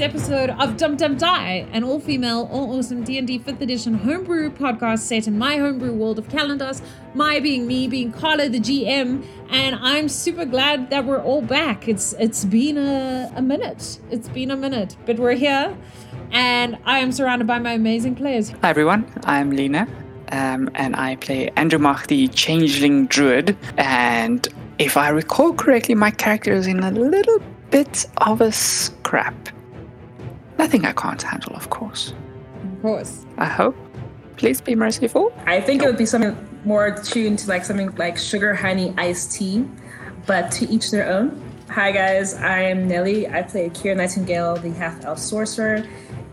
episode of Dum Dum Die, an all-female, all-awesome D&D 5th edition homebrew podcast set in my homebrew world of calendars, my being me, being Carla the GM, and I'm super glad that we're all back. It's It's been a, a minute. It's been a minute, but we're here, and I am surrounded by my amazing players. Hi everyone, I'm Lena, um, and I play Andromach the Changeling Druid. And if I recall correctly, my character is in a little bit of a scrap. Nothing I can't handle, of course. Of course. I hope. Please be merciful. I think it would be something more tuned to like something like sugar honey iced tea, but to each their own. Hi guys, I'm Nelly. I play Kira Nightingale, the half elf sorcerer,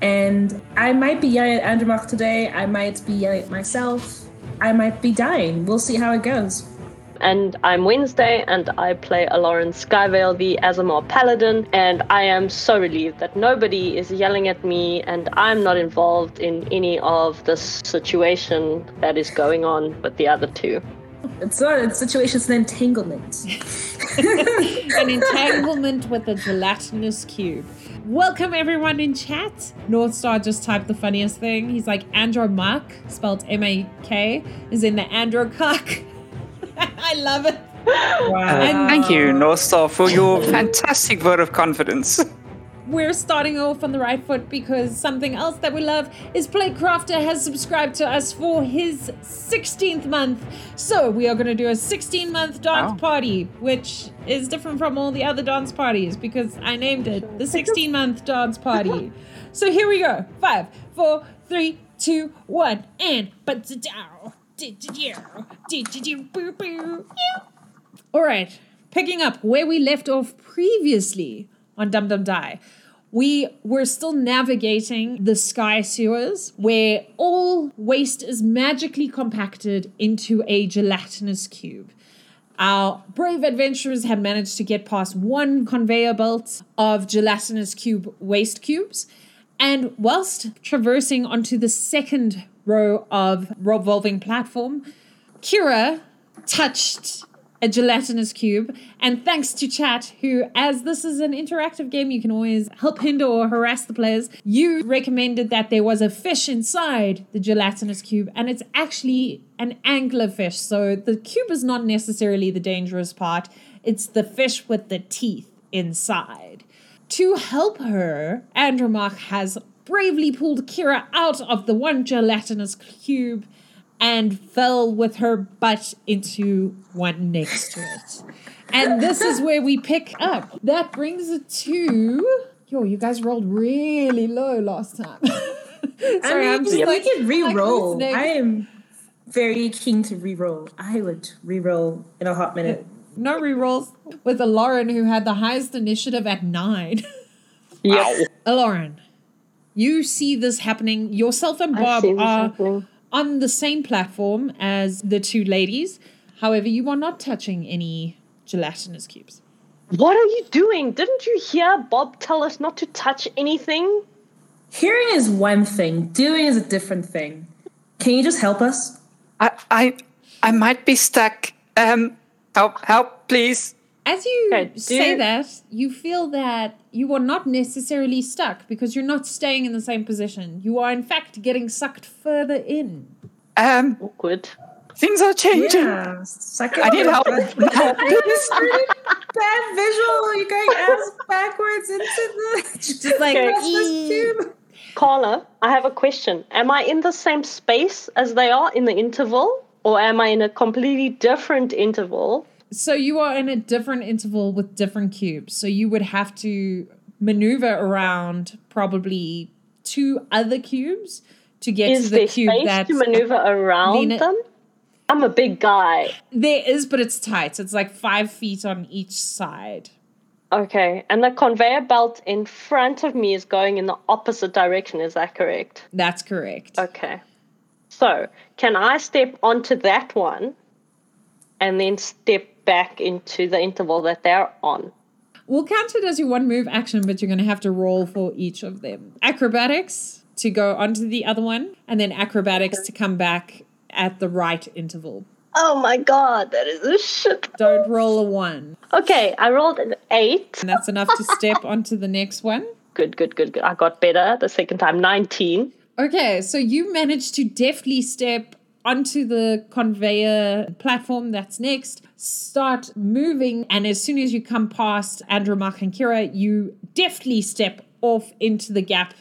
and I might be yelling at Andromach today. I might be yelling at myself. I might be dying. We'll see how it goes. And I'm Wednesday, and I play Aloran Skyvale, the Aasimar Paladin, and I am so relieved that nobody is yelling at me, and I'm not involved in any of this situation that is going on with the other two. It's not a situation, it's an entanglement. An entanglement with a gelatinous cube. Welcome everyone in chat. Northstar just typed the funniest thing. He's like Andro Mark, spelled M-A-K, is in the Andro cock. I love it. Wow. Uh, thank you, Northstar, for your fantastic vote of confidence. We're starting off on the right foot because something else that we love is Playcrafter has subscribed to us for his 16th month. So we are going to do a 16 month dance Wow. party, which is different from all the other dance parties because I named it the 16 month dance party. So here we go. Five, four, three, two, one, and but down. All right, picking up where we left off previously on Dum Dum Die. We were still navigating the sky sewers where all waste is magically compacted into a gelatinous cube. Our brave adventurers had managed to get past one conveyor belt of gelatinous cube waste cubes, and whilst traversing onto the second row of revolving platform, Kira touched a gelatinous cube, and thanks to chat, who, as this is an interactive game, you can always help hinder or harass the players. You recommended that there was a fish inside the gelatinous cube, and it's actually an anglerfish. So the cube is not necessarily the dangerous part, it's the fish with the teeth inside. To help her, Andromach has bravely pulled Kira out of the one gelatinous cube and fell with her butt into one next to it. And this is where we pick up. That brings it to. Yo, you guys rolled really low last time. I Sorry, mean, I'm just we like, can re-roll. listening. I am very keen to re-roll. I would re-roll in a hot minute. no re-rolls with Aloran who had the highest initiative at nine. Yep. Lauren, you see this happening. Yourself and Bob are happening. on the same platform as the two ladies. However, you are not touching any gelatinous cubes. What are you doing? Didn't you hear Bob tell us not to touch anything? Hearing is one thing, doing is a different thing. Can you just help us? I, I, I might be stuck. Um, help, help, please. As you Okay, say you- that, you feel that you are not necessarily stuck because you're not staying in the same position. You are, in fact, getting sucked further in. Um, Awkward. things are changing. Yeah. Second I need help. Bad visual. You're going ass backwards into the just like, gelatinous ee. cube. Carla, I have a question. Am I in the same space as they are in the interval? Or am I in a completely different interval? So you are in a different interval with different cubes. So you would have to maneuver around probably two other cubes to get Is to the cube space that to maneuver around Lena- them? I'm a big guy. there is, but it's tight. It's like five feet on each side. Okay, and the conveyor belt in front of me is going in the opposite direction, is that correct? That's correct. Okay. So, can I step onto that one and then step back into the interval that they're on? We'll count it as your one move action, but you're going to have to roll for each of them. Acrobatics to go onto the other one, and then acrobatics to come back at the right interval. Oh my god, that is a shit. Don't roll a one. Okay, I rolled an eight. And that's enough to step onto the next one. Good, good, good, good. I got better the second time. 19. Okay, so you managed to deftly step onto the conveyor platform that's next, start moving, and as soon as you come past Andromach and Kira, you deftly step off into the gap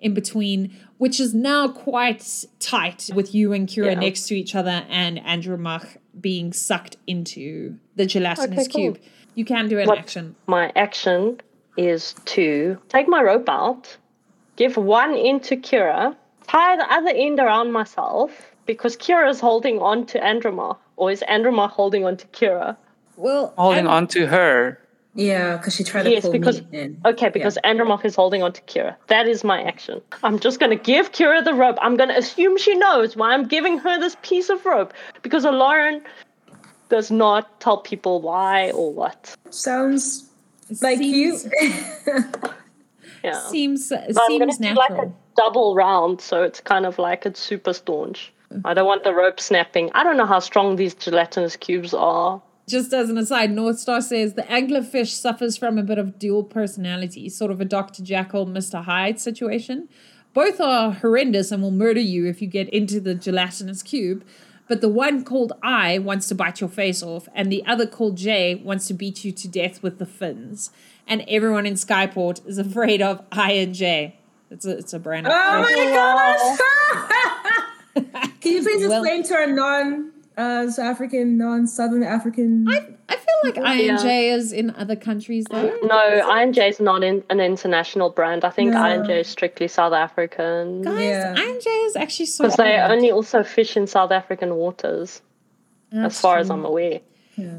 in between, which is now quite tight with you and Kira Yeah. next to each other and Andromach being sucked into the gelatinous Okay, cool. cube. You can do an What- action. My action is to take my rope out, give one end to Kira, tie the other end around myself because Kira is holding on to Andromach, or is Andromach holding on to Kira? Well, Holding and- on to her. Yeah, because she tried to Yes, pull because me in. okay, because Andromach is holding on to Kira. That is my action. I'm just gonna give Kira the rope. I'm gonna assume she knows why I'm giving her this piece of rope because Lauren does not tell people why or what. Sounds like you. seems, Yeah. Seems But I'm gonna seems do like a double round, so it's kind of like it's super staunch. I don't want the rope snapping. I don't know how strong these gelatinous cubes are. Just as an aside, North Star says the anglerfish suffers from a bit of dual personality, sort of a Dr. Jekyll, Mr. Hyde situation. Both are horrendous and will murder you if you get into the gelatinous cube. But the one called I wants to bite your face off, and the other called J wants to beat you to death with the fins. And everyone in Skyport is afraid of I and J. It's a it's a brand. Oh my gosh! Can you please Well- explain to our non uh, African, non Southern African? I, I feel like I and Yeah. J is in other countries though. No, I&J is not in, an international brand. I think No. I&J is strictly South African. Guys, Yeah. I and J is actually so. Because they only also fish in South African waters, as That's far as. I'm aware.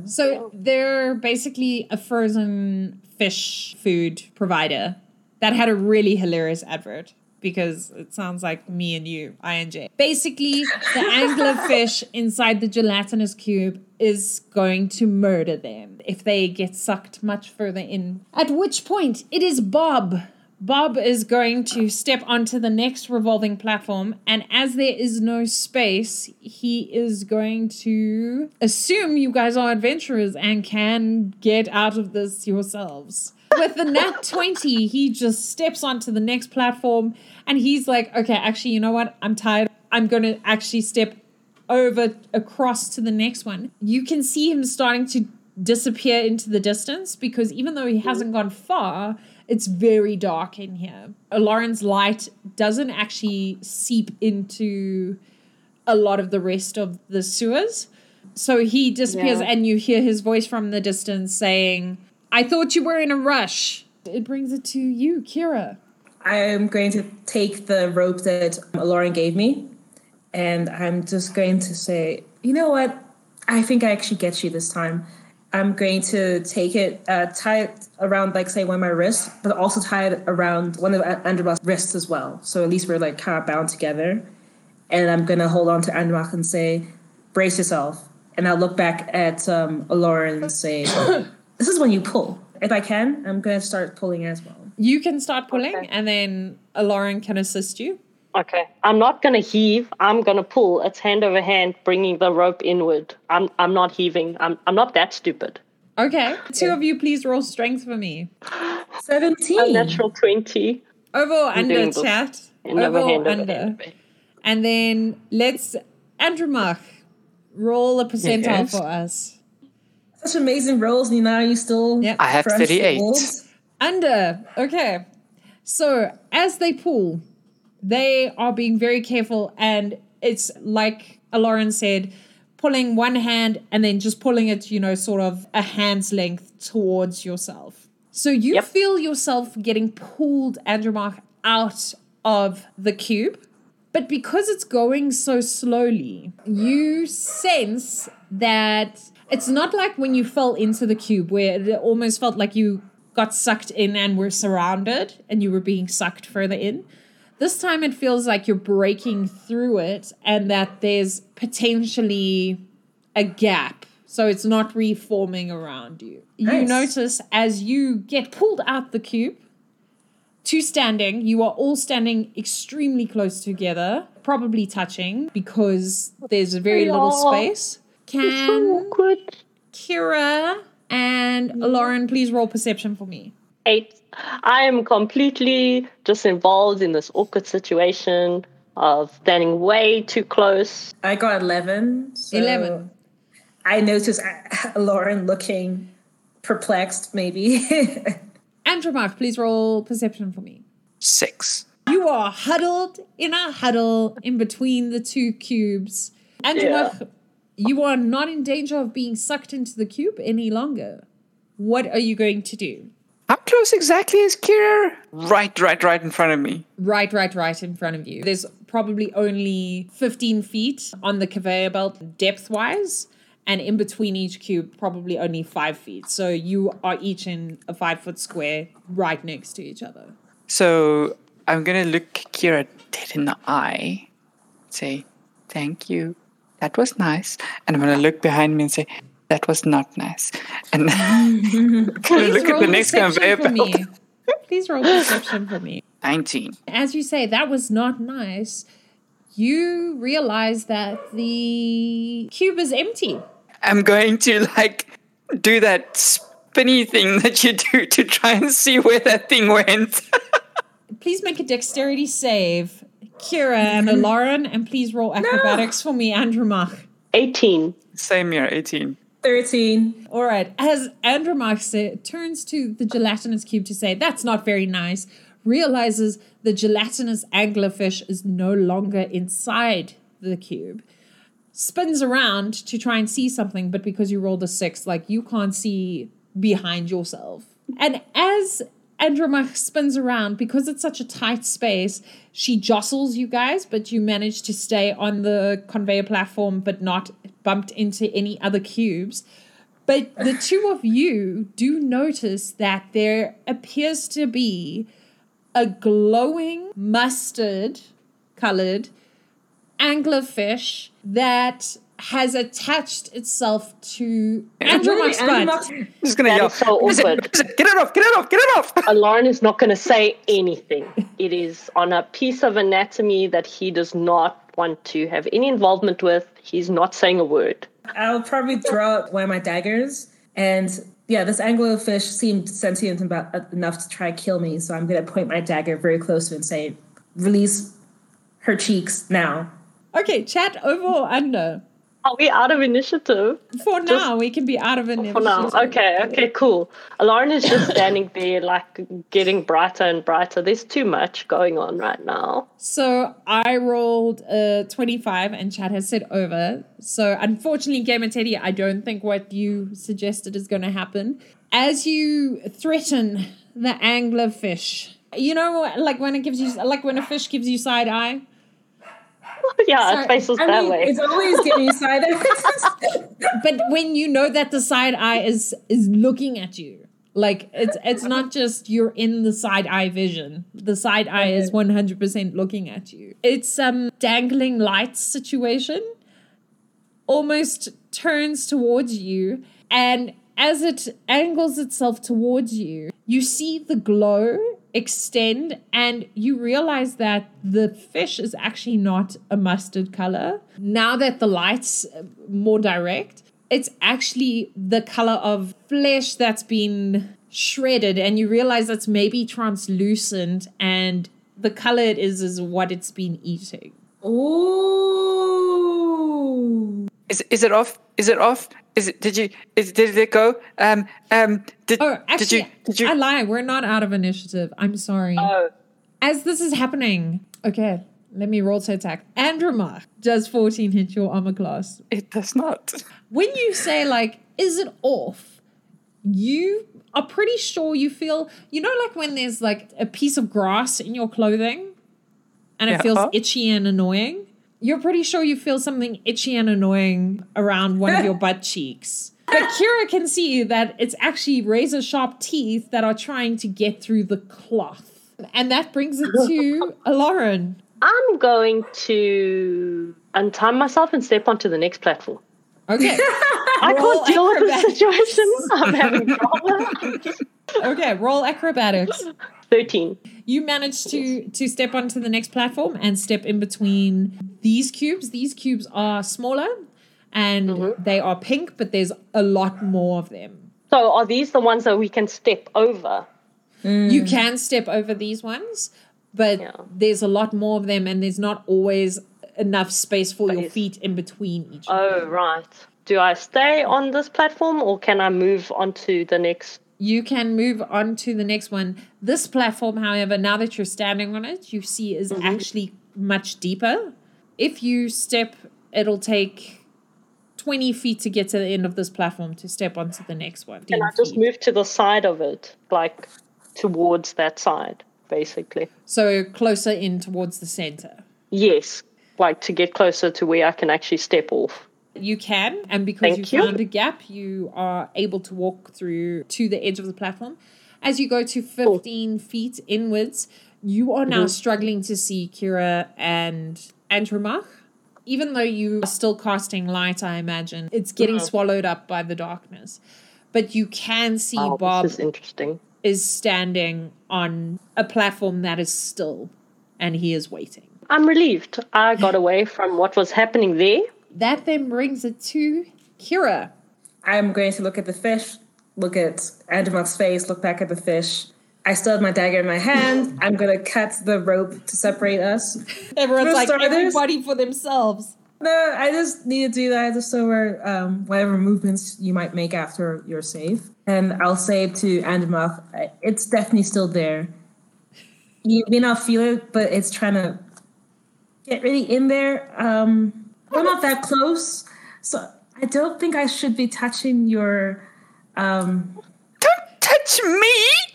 So they're basically a frozen fish food provider that had a really hilarious advert because it sounds like me and you, I&J. Basically, the anglerfish inside the gelatinous cube is going to murder them if they get sucked much further in. At which point, it is Bob. Bob is going to step onto the next revolving platform, and as there is no space, he is going to assume you guys are adventurers and can get out of this yourselves. With the nat 20, he just steps onto the next platform and he's like, okay, actually, you know what? I'm tired. I'm going to actually step over across to the next one. You can see him starting to disappear into the distance because even though he mm-hmm. hasn't gone far, it's very dark in here. Lauren's light doesn't actually seep into a lot of the rest of the sewers. So he disappears, Yeah. and you hear his voice from the distance saying, I thought you were in a rush. It brings it to you, Kira. I am going to take the rope that Lauren gave me, and I'm just going to say, you know what? I think I actually get you this time. I'm going to take it, uh, tie it around, like, say, one of my wrists, but also tie it around one of Andromach's wrists as well. So at least we're like kind of bound together. And I'm gonna hold on to Andromach and say, brace yourself. And I'll look back at um, Lauren and say, this is when you pull. If I can, I'm gonna start pulling as well. You can start pulling, Okay. and then Lauren can assist you. Okay. I'm not gonna heave. I'm gonna pull. It's hand over hand, bringing the rope inward. I'm I'm not heaving. I'm I'm not that stupid. Okay. Two of you, please roll strength for me. 17. A natural twenty. Over or under, doing this. chat? And Over over or hand under? hand. And then let's, Andromach, roll a percentile Yes. for us. Such amazing rolls, and now you still. Yep. I have 38. rolls. Under. Okay. So as they pull, they are being very careful, and it's like Lauren said, pulling one hand and then just pulling it, you know, sort of a hand's length towards yourself. So you Yep. feel yourself getting pulled, Andromach, out of the cube. But because it's going so slowly, you sense that it's not like when you fell into the cube where it almost felt like you got sucked in and were surrounded and you were being sucked further in. This time it feels like you're breaking through it and that there's potentially a gap. So it's not reforming around you. You notice as you get pulled out the cube, two standing. You are all standing extremely close together, probably touching because there's a very little Aw. space. So Can awkward. Kira and Lauren please roll perception for me? Eight. I am completely just involved in this awkward situation of standing way too close. I got 11. so 11. I noticed uh, Lauren looking perplexed, maybe. Andromach, please roll perception for me. Six. You are huddled in a huddle in between the two cubes. Andromach, you are not in danger of being sucked into the cube any longer. What are you going to do? How close exactly is Kira? Right, right, right in front of me. Right, right, right in front of you. There's probably only 15 feet on the conveyor belt depth wise, and in between each cube, probably only five feet. So you are each in a five foot square right next to each other. So I'm gonna look Kira dead in the eye, say, "Thank you, that was nice," and I'm gonna look behind me and say, "That was not nice," and look at the next conveyor belt. Please roll perception for me. Nineteen. As you say, that was not nice. You realize that the cube is empty. I'm going to like do that spinny thing that you do to try and see where that thing went. Please make a dexterity save, Kira and Lauren, and please roll acrobatics for me, Andromach. 18. Same here, eighteen. 13. All right. As Andromach sa- turns to the gelatinous cube to say, that's not very nice, realizes the gelatinous anglerfish is no longer inside the cube. Spins around to try and see something, but because you rolled a six, like you can't see behind yourself. And as Andromach spins around, because it's such a tight space, she jostles you guys, but you manage to stay on the conveyor platform, but not bumped into any other cubes. But the two of you do notice that there appears to be a glowing mustard colored anglerfish that has attached itself to Andromach's butt. I'm just gonna That yell. is so "What is it? awkward. What is it? Get it off! Get it off! Get it off! Aloran is not going to say anything. It is on a piece of anatomy that he does not want to have any involvement with. He's not saying a word. I'll probably draw out one of my daggers. And yeah, this anglerfish seemed sentient about, uh, enough to try to kill me. So I'm going to point my dagger very close to it and say, release her cheeks now. Okay, chat over or under. Are we out of initiative? For now, we can be out of initiative. For now. Okay, okay, cool. Aloran is just standing there, like getting brighter and brighter. There's too much going on right now. So I rolled a 25 and Chad has said over. So unfortunately, Game and Teddy, I don't think what you suggested is going to happen. As you threaten the anglerfish, you know, like when it gives you, like when a fish gives you side eye. yeah, Sorry, it faces I that mean, way. it's always giving you side eyes. But when you know that the side eye is is looking at you, like it's it's not just you're in the side eye vision. The side eye is 100% looking at you. It's um dangling lights situation. Almost turns towards you and as it angles itself towards you, you see the glow extend and you realize that the fish is actually not a mustard color. Now that the light's uh, more direct, it's actually the color of flesh that's been shredded and you realize that's maybe translucent and the color it is is what it's been eating. Ooh. Is is it off? Is it off? Is it? Did you? Is did it go? Um um. Did Oh, did actually, you? Did you? I lie. We're not out of initiative. I'm sorry. Oh, As this is happening, okay, let me roll to attack. Andromach does 14 hit your armor class. it does not. When you say, like, is it off? You are pretty sure you feel, you know, like when there's like a piece of grass in your clothing and it Yeah. feels itchy and annoying? You're pretty sure you feel something itchy and annoying around one of your butt cheeks. But Kira can see that it's actually razor sharp teeth that are trying to get through the cloth. And that brings it to Lauren. I'm going to untime myself and step onto the next platform. Okay. I Roll can't deal with this situation. I'm having trouble. Okay, roll acrobatics. 13. You manage to to step onto the next platform and step in between these cubes. These cubes are smaller and mm-hmm. they are pink, but there's a lot more of them. So are these the ones that we can step over? Mm. You can step over these ones, but Yeah. there's a lot more of them, and there's not always enough space for your feet in between each. Oh, right. Do I stay on this platform or can I move onto the next? You can move on to the next one. This platform, however, now that you're standing on it, you see is mm-hmm. actually much deeper. If you step, it'll take 20 feet to get to the end of this platform to step onto the next one. Can I just feet. move to the side of it, like towards that side, basically? So closer in towards the center. Yes, like to get closer to where I can actually step off. You can, and because Thank you you. found a gap, you are able to walk through to the edge of the platform. As you go to 15 feet inwards, you are now mm-hmm. struggling to see Kira and Andromach. Even though you are still casting light, I imagine, it's getting mm-hmm. swallowed up by the darkness. But you can see Oh, Bob this is interesting. is standing on a platform that is still, and he is waiting. I'm relieved. I got away from what was happening there. That then brings it to Kira. I'm going to look at the fish, look at Andromach's face, look back at the fish. I still have my dagger in my hand. I'm going to cut the rope to separate us. Everyone's For like starters- everybody for themselves. No, I just need to do that just so we're, um, whatever movements you might make after you're safe. And I'll say to Andromach, I- it's definitely still there. You may not feel it, but it's trying to get really in there. Um, we're not that close, so I don't think I should be touching your. Um, Don't touch me!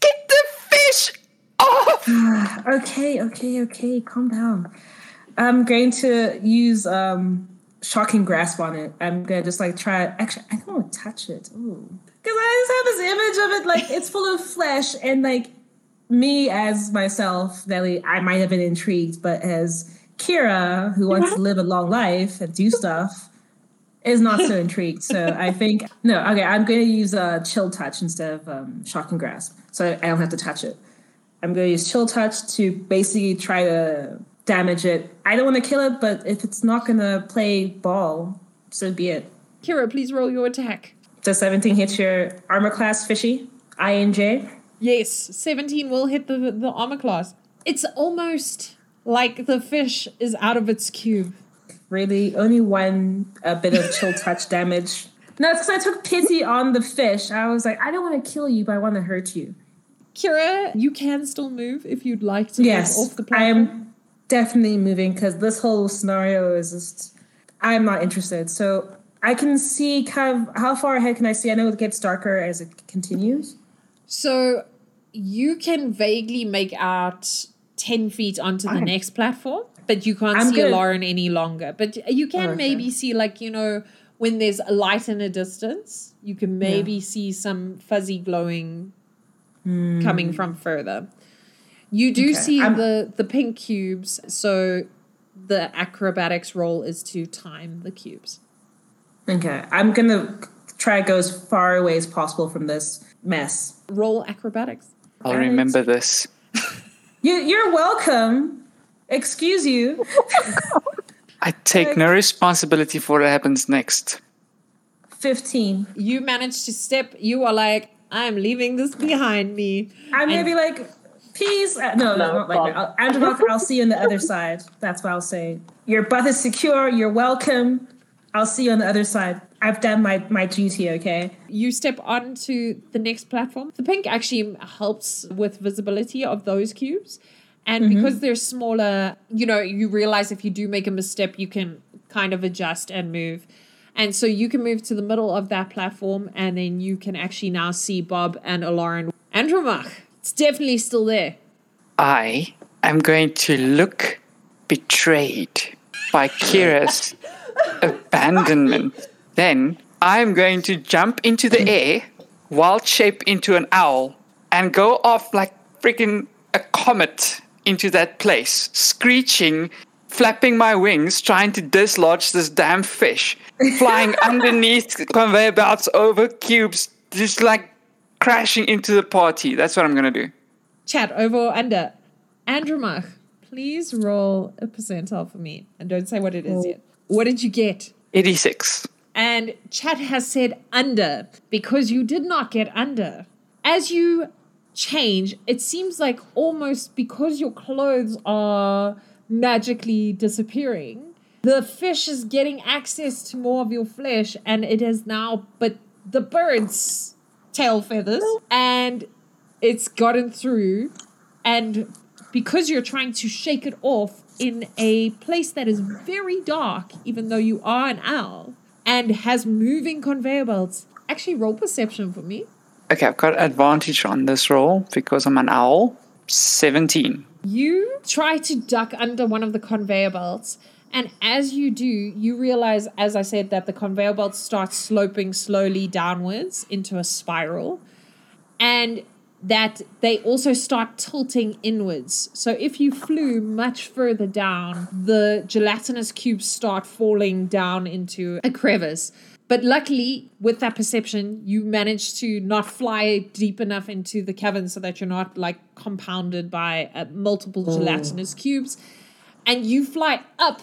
Get the fish off! okay, okay, okay, calm down. I'm going to use um, shocking grasp on it. I'm gonna just like try. Actually, I don't want to touch it. Ooh, because I just have this image of it like it's full of flesh and like me as myself, Nelly. I might have been intrigued, but as Kira, who wants to live a long life and do stuff, is not so intrigued. So I think no. Okay, I'm going to use a chill touch instead of um, and grasp, so I don't have to touch it. I'm going to use chill touch to basically try to damage it. I don't want to kill it, but if it's not going to play ball, so be it. Kira, please roll your attack. Does 17 hit your armor class, fishy? I&J? Yes, 17 will hit the the armor class. It's almost like the fish is out of its cube. Really? Only one a bit of chill touch damage. No, it's because I took pity on the fish. I was like, I don't want to kill you, but I want to hurt you. Kira, you can still move if you'd like to move Yes, off the I am definitely moving because this whole scenario is just. I'm not interested. So I can see kind of how far ahead can I see? I know it gets darker as it continues. So you can vaguely make out 10 feet onto the next platform, but you can't I'm see gonna- Lauren any longer. But you can Oh, okay. maybe see, like, you know, when there's a light in a distance, you can maybe see some fuzzy glowing hmm. coming from further. You do. Okay, see I'm- the, the pink cubes, so the acrobatics roll is to time the cubes. Okay, I'm gonna try to go as far away as possible from this mess. Roll acrobatics. I'll Alright. remember this. You, you're welcome. Excuse you. I take no responsibility for what happens next. Fifteen. You manage to step, you are like, I'm leaving this behind me. I'm gonna be like, peace. Uh, no, no, No, not like that. I'll, Andrew, I'll see you on the other side. That's what I'll say. Your butt is secure. You're welcome. I'll see you on the other side. I've done my, my duty, okay? You step onto the next platform. The pink actually helps with visibility of those cubes. And mm-hmm. because they're smaller, you know, you realize if you do make a misstep, you can kind of adjust and move. And so you can move to the middle of that platform, and then you can actually now see Bob and Aloran. Andromach, it's definitely still there. I am going to look betrayed by Kira's abandonment. Then I'm going to jump into the air, wild shape into an owl, and go off like freaking a comet into that place, screeching, flapping my wings, trying to dislodge this damn fish, flying underneath conveyor belts over cubes, just like crashing into the party. That's what I'm gonna do. Chat over or under. Andromach, please roll a percentile for me. And don't say what it is yet. What did you get? 86. And chat has said under because you did not get under. As you change, it seems like almost because your clothes are magically disappearing, the fish is getting access to more of your flesh, and it is now but the bird's tail feathers, and it's gotten through, and because you're trying to shake it off in a place that is very dark, even though you are an owl, and has moving conveyor belts. Actually, roll perception for me. Okay, I've got advantage on this roll because I'm an owl. 17. You try to duck under one of the conveyor belts, and as you do, you realize, as I said, that the conveyor belt starts sloping slowly downwards into a spiral, and that they also start tilting inwards. So if you flew much further down, the gelatinous cubes start falling down into a crevice. But luckily, with that perception, you manage to not fly deep enough into the cavern so that you're not like compounded by uh, multiple gelatinous cubes. And you fly up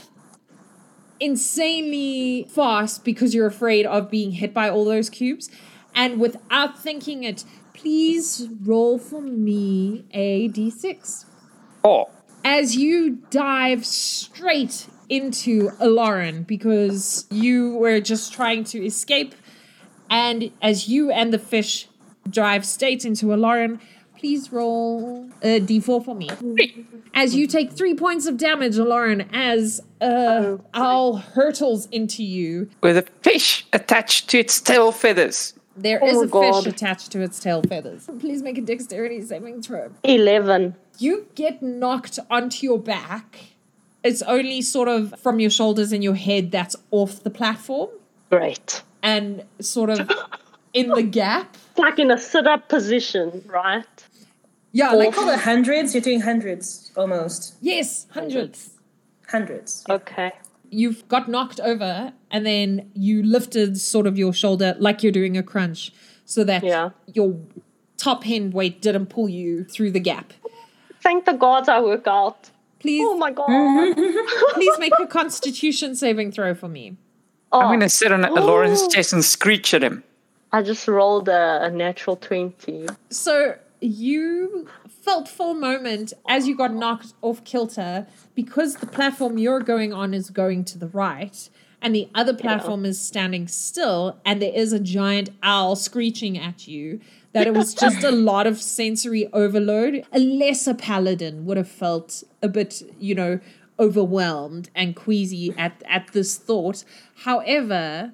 insanely fast because you're afraid of being hit by all those cubes. And without thinking it, please roll for me a d6 Oh, as you dive straight into Aloran because you were just trying to escape, and as you and the fish drive straight into Aloran, please roll a d4 for me. As you take three points of damage, Aloran, as uh, owl hurtles into you, with a fish attached to its tail feathers. there is Oh a God. fish attached to its tail feathers. Please make a dexterity saving throw. 11. you get knocked onto your back. It's only sort of from your shoulders and your head that's off the platform Great. and sort of in the gap. Like in a sit up position, right? Yeah, Like like call it hundreds, you're doing hundreds almost. yes, hundreds. Hundreds. Okay. You've got knocked over and then you lifted sort of your shoulder like you're doing a crunch so that Yeah. your top hand weight didn't pull you through the gap. Thank the gods I work out. Please, Oh my god. please make a constitution saving throw for me. Oh, I'm going to sit on Lauren's chest and screech at him. I just rolled a, a natural 20. So you felt for a moment as you got knocked off kilter because the platform you're going on is going to the right and the other platform is standing still and there is a giant owl screeching at you that it was just a lot of sensory overload a lesser paladin would have felt a bit you know overwhelmed and queasy at at this thought however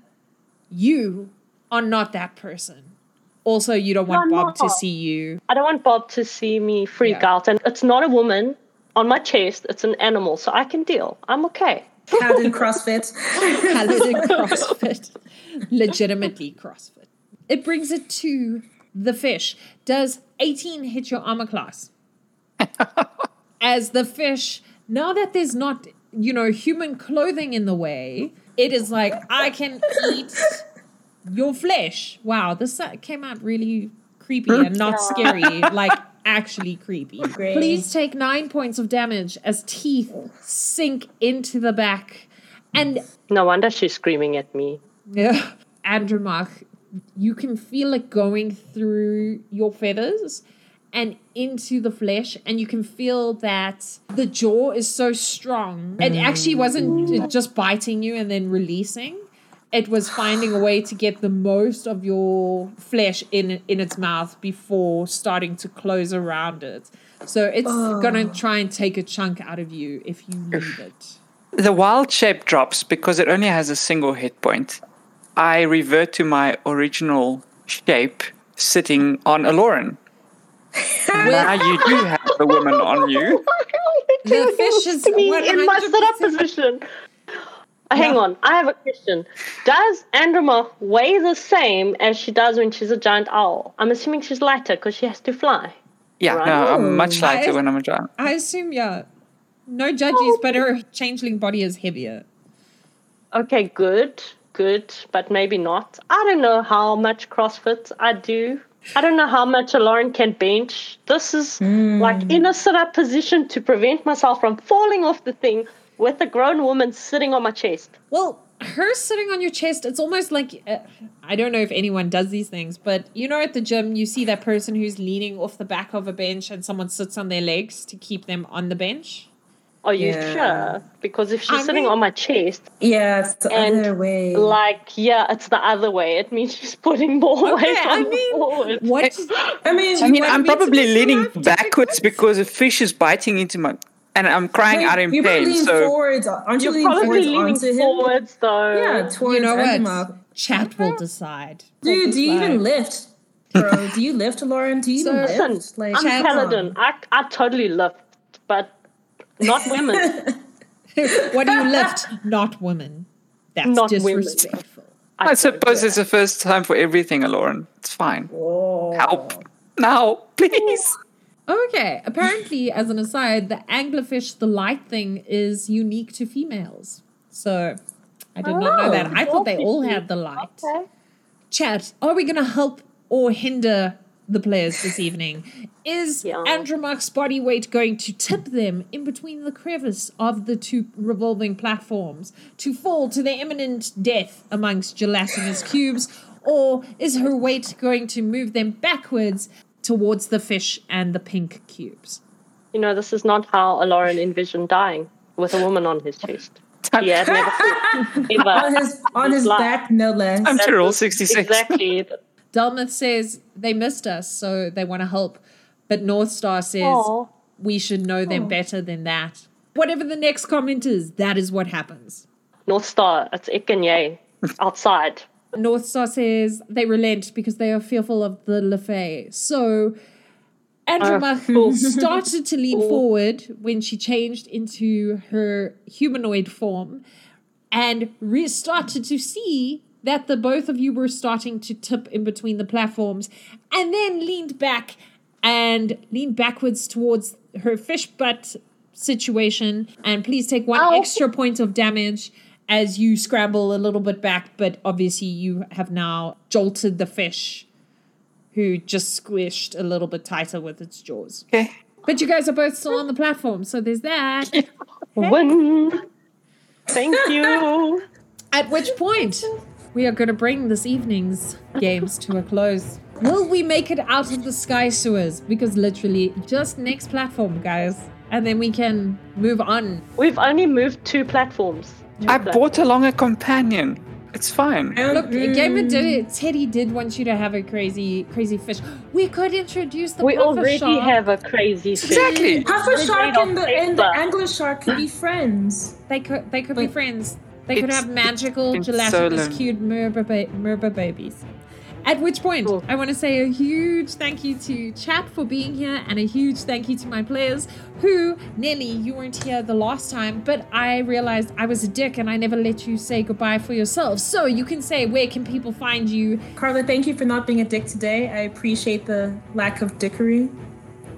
you are not that person also you don't want I'm bob to see you I don't want Bob to see me freak Yeah. out. And it's not a woman on my chest, it's an animal, so I can deal. I'm okay. Paladin CrossFit. paladin crossfit legitimately crossfit it brings it to the fish does 18 hit your armor class as the fish now that there's not you know human clothing in the way it is like i can eat your flesh wow this uh, came out really creepy and not scary like actually creepy Great. please take nine points of damage as teeth sink into the back and No wonder she's screaming at me. yeah. Andromach, you can feel it going through your feathers and into the flesh, and you can feel that the jaw is so strong. It actually wasn't mm. just biting you and then releasing. It was finding a way to get the most of your flesh in in its mouth before starting to close around it. So it's gonna oh. try and take a chunk out of you if you leave it. The wild shape drops because it only has a single hit point. I revert to my original shape sitting on a Aloran. now you do have the woman on you. The fish is me in my sit up position. Uh, Hang on, I have a question. Does Androma weigh the same as she does when she's a giant owl? I'm assuming she's lighter because she has to fly. Yeah, Right. no, I'm much lighter I- when I'm a giant. I assume, yeah. No judges, but her changeling body is heavier. Okay, good, good, but maybe not. I don't know how much CrossFit I do. I don't know how much a Lauren can bench. This is like in a sit up position to prevent myself from falling off the thing with a grown woman sitting on my chest. Well, her sitting on your chest, it's almost like uh, I don't know if anyone does these things, but you know, at the gym, you see that person who's leaning off the back of a bench and someone sits on their legs to keep them on the bench. Are you Yeah. sure? Because if she's I sitting mean- on my chest, Yeah, it's the And, other way. like, yeah, it's the other way. It means she's putting more Okay, weight I on mean, forward. What? I mean, I mean, I'm probably leaning backwards because a fish is biting into my, and I'm crying out in you're pain. leaning So forwards. Aren't you You're leaning probably forwards leaning onto him? forwards, though. Yeah, towards you know what? Chat will decide. Dude, Will do you even lift, bro? do you lift, Lauren? Do you So- even Listen, lift? Like, I'm paladin. I, I totally lift, but not women. what do you lift? Not women. That's Not women. disrespectful. I suppose it's the first time for everything, Lauren. It's fine. Oh. Help now, please. Okay, apparently, as an aside, the anglerfish, the light thing, is unique to females. So I did not know that. Oh, I thought they all had the light. Okay. Chat, are we going to help or hinder the players this evening? Is Yeah. Andromach's body weight going to tip them in between the crevice of the two revolving platforms to fall to their imminent death amongst gelatinous cubes? Or is her weight going to move them backwards towards the fish and the pink cubes? You know, this is not how Aloran envisioned dying with a woman on his chest. He had never thought ever. on his on his Like- back, no less. I'm sure all 66. Exactly. Delmith says they missed us, so they want to help. But North Star says Aw. we should know them better than that. Whatever the next comment is, that is what happens. North Star, it's ik and Yay outside. North Star says they relent because they are fearful of the LeFay. So Andromach oh. cool. started to lean oh. forward when she changed into her humanoid form and re- started to see that the both of you were starting to tip in between the platforms and then leaned back and leaned backwards towards her fish butt situation and please take one Ow. extra point of damage as you scramble a little bit back but obviously you have now jolted the fish who just squished a little bit tighter with its jaws Okay. but you guys are both still on the platform so there's that one. Thank you. At which point, we are going to bring this evening's games to a close. Will we make it out of the sky sewers? Because literally, just next platform, guys. And then we can move on. We've only moved two platforms. Two I plat- brought along a companion. It's fine. Look, Gamer did it. Teddy did want you to have a crazy, crazy fish. We could introduce the We already shark. have a crazy fish. Exactly. Puffer We're shark and the, and the angler shark could be friends. They could. They could be friends. They could have magical, it's so gelatinous, cute Merba, ba- Merba babies. At which point, Cool. I want to say a huge thank you to Chat for being here, and a huge thank you to my players. Who, Nelly, you weren't here the last time, but I realized I was a dick and I never let you say goodbye for yourself. So you can say where can people find you? Carla, thank you for not being a dick today. I appreciate the lack of dickery.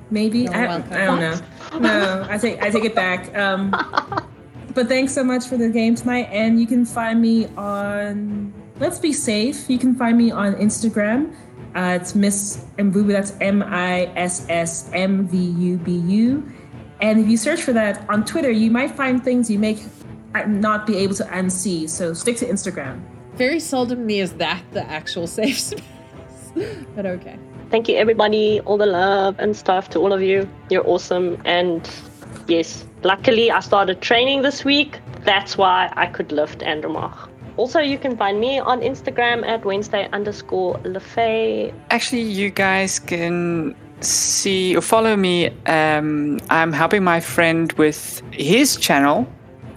Maybe You're I. I don't know. No, I take I take it back. Um, but thanks so much for the game tonight, and you can find me on. Let's be safe. You can find me on Instagram. Uh, it's Miss Mvubu. That's M I S S M V U B U. And if you search for that on Twitter, you might find things you may not be able to unsee. So stick to Instagram. Very seldomly is that the actual safe space, but okay. Thank you, everybody. All the love and stuff to all of you. You're awesome. And yes, luckily I started training this week. That's why I could lift Andromach. Also, you can find me on Instagram at Wednesday underscore LeFay. Actually, you guys can see or follow me. Um, I'm helping my friend with his channel,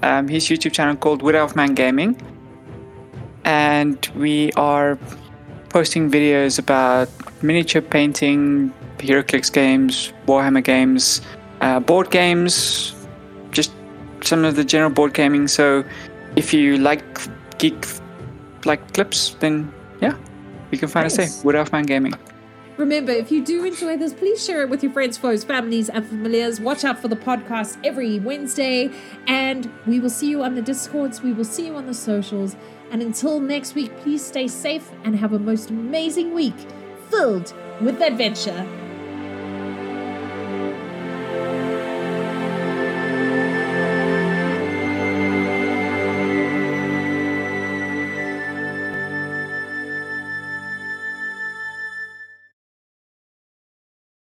um, his YouTube channel called Widow of Man Gaming. And we are posting videos about miniature painting, HeroClix games, Warhammer games, uh, board games, just some of the general board gaming. So if you like geek like clips, then yeah, you can find us there. Widow of Man Gaming. Remember, if you do enjoy this, please share it with your friends, foes, families, and familiars. Watch out for the podcast every Wednesday. And we will see you on the Discords. We will see you on the socials. And until next week, please stay safe and have a most amazing week filled with adventure.